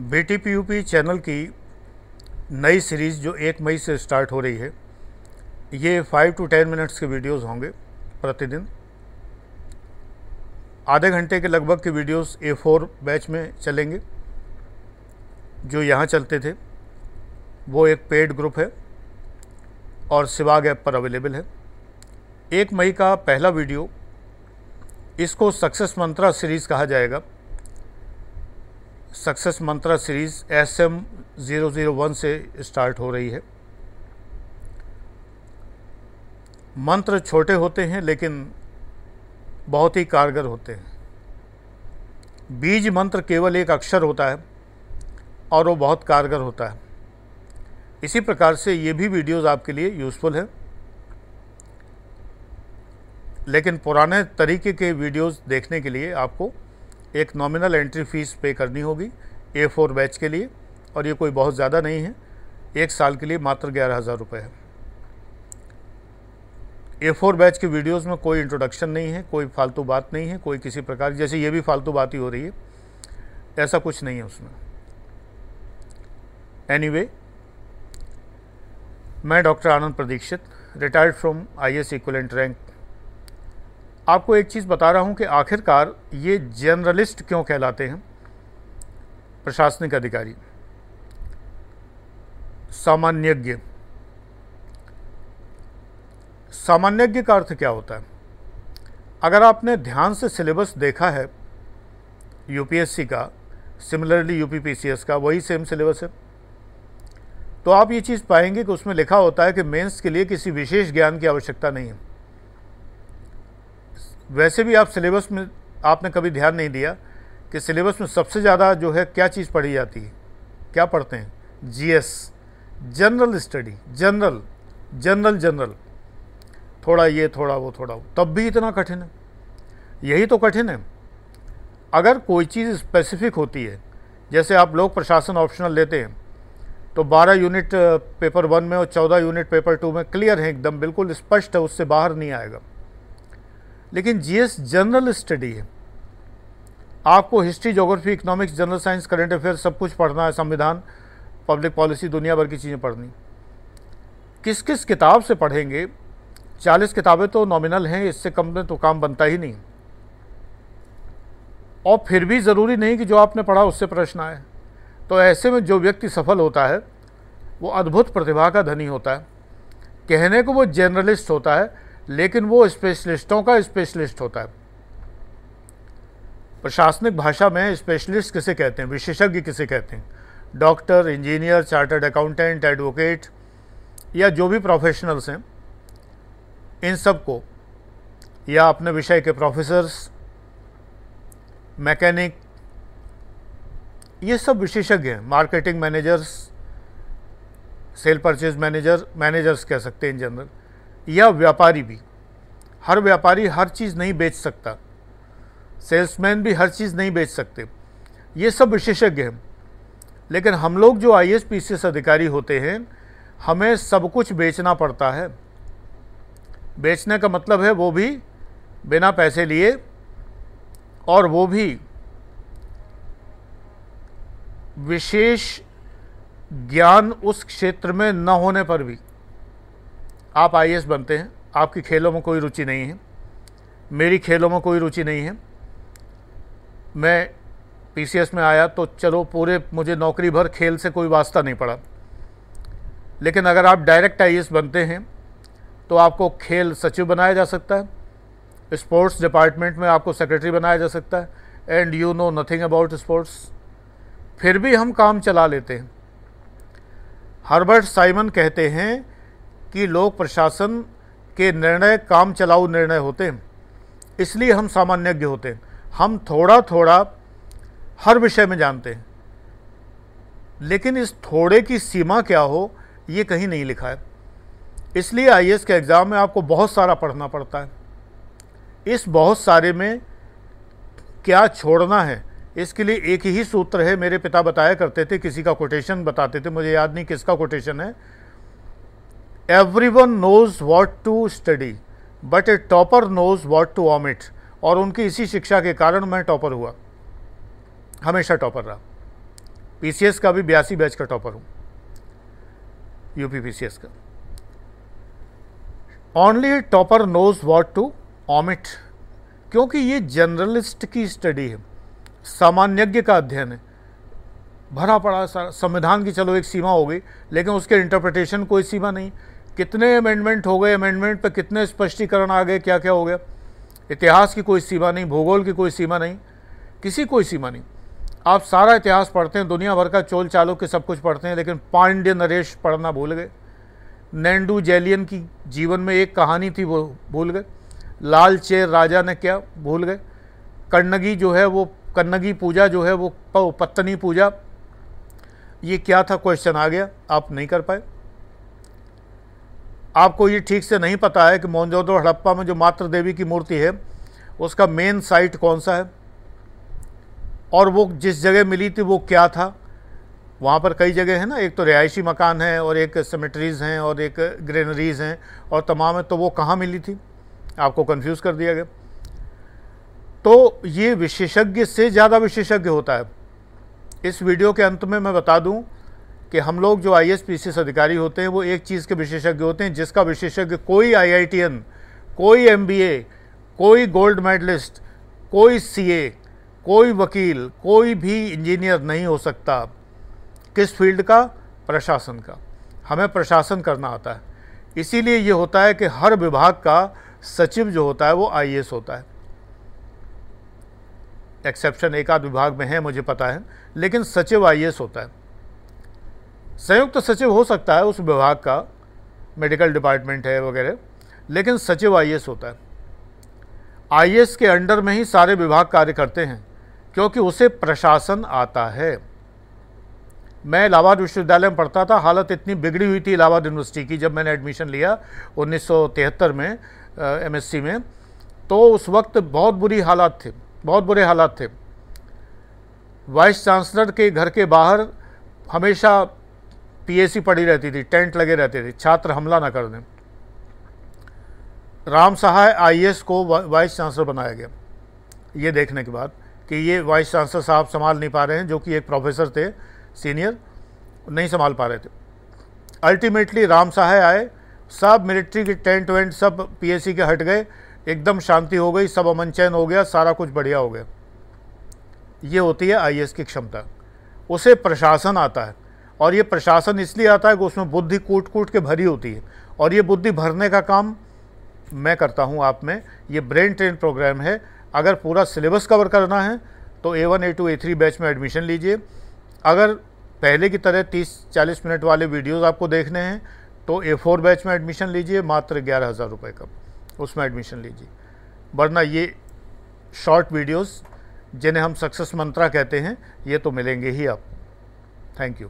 B T P U P channel की नई series जो एक मई से स्टार्ट हो रही है, ये फाइव टू टेन मिनट्स के वीडियोस होंगे प्रतिदिन। आधे घंटे के लगभग के वीडियोस ए फोर बैच में चलेंगे, जो यहाँ चलते थे। वो एक पेड ग्रुप है और सिवाग ऐप पर अवेलेबल है। एक मई का पहला वीडियो इसको सक्सेस मंत्रा सीरीज़ कहा जाएगा। Success mantra series S M zero zero one से स्टार्ट हो रही है। मंत्र छोटे होते हैं, लेकिन बहुत ही कारगर होते हैं। बीज मंत्र केवल एक अक्षर होता है और वो बहुत कारगर होता है। इसी प्रकार से ये भी वीडियोस आपके लिए यूज़फुल है। लेकिन पुराने तरीके के वीडियोस देखने के लिए आपको एक नॉमिनल एंट्री फ़ीस पे करनी होगी ए फोर बैच के लिए और ये कोई बहुत ज़्यादा नहीं है एक साल के लिए मात्र ग्यारह हज़ार रुपये है। ए फोर बैच के वीडियोस में कोई इंट्रोडक्शन नहीं है कोई फालतू बात नहीं है कोई किसी प्रकार जैसे ये भी फालतू बात ही हो रही है ऐसा कुछ नहीं है उसमें। एनीवे anyway, मैं doctor Anand Pradikshit retired from I S equivalent rank आपको एक चीज़ बता रहा हूँ कि आखिरकार ये जर्नलिस्ट क्यों कहलाते हैं? प्रशासनिक अधिकारी, सामान्यज्ञ। सामान्यज्ञ का अर्थ क्या होता है? अगर आपने ध्यान से सिलेबस देखा है यूपीएससी का सिमिलरली यूपीपीसीएस का, वही सेम सिलेबस है तो आप ये चीज़ पाएँगे कि उसमें लिखा होता है कि मेंस के लिए किसी विशेष ज्ञान की आवश्यकता नहीं है। वैसे भी आप सिलेबस में, आपने कभी ध्यान नहीं दिया कि सिलेबस में सबसे ज़्यादा जो है क्या चीज़ पढ़ी जाती है? क्या पढ़ते हैं? GS general study general general general थोड़ा ये, थोड़ा वो थोड़ा वो। तब भी इतना कठिन है। यही तो कठिन है। अगर कोई चीज़ स्पेसिफिक होती है, जैसे आप लोग प्रशासन ऑप्शनल लेते हैं तो 12 यूनिट पेपर वन में और 14 यूनिट पेपर टू में क्लियर है एकदम, बिल्कुल स्पष्ट है, उससे बाहर नहीं आएगा। लेकिन जीएस जनरल स्टडी है। आपको history geography economics, general science, current affair सब कुछ पढ़ना है, संविधान, पब्लिक पॉलिसी, दुनिया भर की चीज़ें पढ़नी। किस किस किताब से पढ़ेंगे? चालीस किताबें तो नॉमिनल हैं, इससे कम में तो काम बनता ही नहीं। और फिर भी ज़रूरी नहीं कि जो आपने पढ़ा उससे प्रश्न आए। तो ऐसे में जो व्यक्ति सफल होता है, वो अद्भुत प्रतिभा का धनी होता है। कहने को वो जर्नलिस्ट होता है लेकिन वो स्पेशलिस्टों का स्पेशलिस्ट होता है। प्रशासनिक भाषा में स्पेशलिस्ट किसे कहते हैं? विशेषज्ञ किसे कहते हैं? Doctor engineer chartered accountant advocate या जो भी प्रोफेशनल्स हैं, इन सबको या अपने विषय के प्रोफेसर्स मैकेनिक ये सब विशेषज्ञ हैं। Marketing managers sale purchase manager managers कह सकते हैं इन जनरल या व्यापारी भी। हर व्यापारी हर चीज़ नहीं बेच सकता। सेल्समैन भी हर चीज़ नहीं बेच सकते। ये सब विशेषज्ञ हैं। लेकिन हम लोग जो आई एस पी अधिकारी होते हैं, हमें सब कुछ बेचना पड़ता है। बेचने का मतलब है वो भी बिना पैसे लिए और वो भी विशेष ज्ञान उस क्षेत्र में न होने पर भी। आप आई बनते हैं, आपकी खेलों में कोई रुचि नहीं है, मेरी खेलों में कोई रुचि नहीं है। मैं पीसीएस में आया तो चलो पूरे मुझे नौकरी भर खेल से कोई वास्ता नहीं पड़ा। लेकिन अगर आप डायरेक्ट आई बनते हैं तो आपको खेल सचिव बनाया जा सकता है, स्पोर्ट्स डिपार्टमेंट में आपको सेक्रेटरी बनाया जा सकता है and you know nothing about sports फिर भी हम काम चला लेते हैं। हर्बर्ट साइमन कहते हैं कि लोक प्रशासन के निर्णय, काम चलाऊ निर्णय होते हैं। इसलिए हम सामान्यज्ञ होते हैं। हम थोड़ा थोड़ा हर विषय में जानते हैं। लेकिन इस थोड़े की सीमा क्या हो, ये कहीं नहीं लिखा है। इसलिए आई के एग्ज़ाम में आपको बहुत सारा पढ़ना पड़ता है। इस बहुत सारे में क्या छोड़ना है, इसके लिए एक ही सूत्र है। मेरे पिता बताया करते थे, किसी का कोटेशन बताते थे। मुझे याद नहीं किसका कोटेशन है। Everyone knows what to study but a topper knows what to vomit और उनकी इसी शिक्षा के कारण मैं टॉपर हुआ। हमेशा टॉपर रहा। पीसीएस का भी बयासी बैच का टॉपर हूँ। यूपी पीसीएस का। Only topper knows what to omit क्योंकि ये जनरलिस्ट की स्टडी है। सामान्यज्ञ का अध्ययन है। भरा पड़ा संविधान की चलो एक सीमा हो गई, लेकिन उसके इंटरप्रिटेशन कोई सीमा नहीं। कितने अमेंडमेंट हो गए अमेंडमेंट पर कितने स्पष्टीकरण आ गए क्या क्या हो गया? इतिहास की कोई सीमा नहीं, भूगोल की कोई सीमा नहीं, किसी कोई सीमा नहीं। आप सारा इतिहास पढ़ते हैं, दुनिया भर का चोल चालो के सब कुछ पढ़ते हैं, लेकिन पांड्य नरेश पढ़ना भूल गए। नैंडू जैलियन की जीवन में एक कहानी थी, वो भूल गए। लाल चेर राजा ने क्या भूल गए? कन्नगी जो है, वो कन्नगी पूजा जो है, वो पत्तनी पूजा, ये क्या था? क्वेश्चन आ गया, आप नहीं कर पाए। आपको ये ठीक से नहीं पता है कि मोहनजोदड़ो हड़प्पा में जो मात्र देवी की मूर्ति है, उसका मेन साइट कौन सा है? और वो जिस जगह मिली थी, वो क्या था? वहाँ पर कई जगह है ना, एक तो रिहायशी मकान है और एक सेमेट्रीज़ हैं और एक ग्रेनरीज़ हैं, और तमाम है तो वो कहाँ मिली थी? आपको कंफ्यूज कर दिया गया। तो ये विशेषज्ञ से ज़्यादा विशेषज्ञ होता है। इस वीडियो के अंत में मैं बता दूँ कि हम लोग जो आई एस अधिकारी होते हैं, वो एक चीज़ के विशेषज्ञ होते हैं, जिसका विशेषज्ञ कोई आईआईटीएन कोई एमबीए कोई गोल्ड मेडलिस्ट कोई सीए कोई वकील, कोई भी इंजीनियर नहीं हो सकता। किस फ़ील्ड का? प्रशासन का। हमें प्रशासन करना आता है। इसीलिए ये होता है कि हर विभाग का सचिव जो होता है, वो आईएएस होता है। एक्सेप्शन एक आध विभाग में है, मुझे पता है, लेकिन सचिव आईएएस होता है। संयुक्त तो सचिव हो सकता है उस विभाग का, मेडिकल डिपार्टमेंट है वगैरह, लेकिन सचिव आईएएस होता है। आईएएस के अंडर में ही सारे विभाग कार्य करते हैं, क्योंकि उसे प्रशासन आता है। मैं इलाहाबाद विश्वविद्यालय में पढ़ता था, हालत इतनी बिगड़ी हुई थी इलाहाबाद यूनिवर्सिटी की जब मैंने एडमिशन लिया 1973 में एमएससी में तो उस वक्त बहुत बुरी हालात थे, बहुत बुरे हालात थे। वाइस चांसलर के घर के बाहर हमेशा पीएसी पड़ी रहती थी, टेंट लगे रहते थे, छात्र हमला ना कर दें। राम सहाय आईएएस को वाइस चांसलर बनाया गया। ये देखने के बाद कि ये वाइस चांसलर साहब संभाल नहीं पा रहे हैं, जो कि एक प्रोफेसर थे, सीनियर, नहीं संभाल पा रहे थे। अल्टीमेटली राम सहाय आए, सब मिलिट्री के टेंट वेंट, सब पीएससी के हट गए, एकदम शांति हो गई, सब अमन चैन हो गया, सारा कुछ बढ़िया हो गया। ये होती है आईएएस की क्षमता। उसे प्रशासन आता है। और ये प्रशासन इसलिए आता है कि उसमें बुद्धि कूट कूट के भरी होती है। और ये बुद्धि भरने का काम मैं करता हूँ आप में। ये ब्रेन ट्रेन प्रोग्राम है। अगर पूरा सिलेबस कवर करना है तो A one A two A three batch में एडमिशन लीजिए। अगर पहले की तरह तीस चालीस मिनट वाले वीडियोज़ आपको देखने हैं तो ए फोर बैच में एडमिशन लीजिए, मात्र ग्यारह हज़ार रुपये का। उसमें एडमिशन लीजिए। वरना ये शॉर्ट वीडियोस, जिन्हें हम सक्सेस मंत्रा कहते हैं, ये तो मिलेंगे ही आप थैंक यू।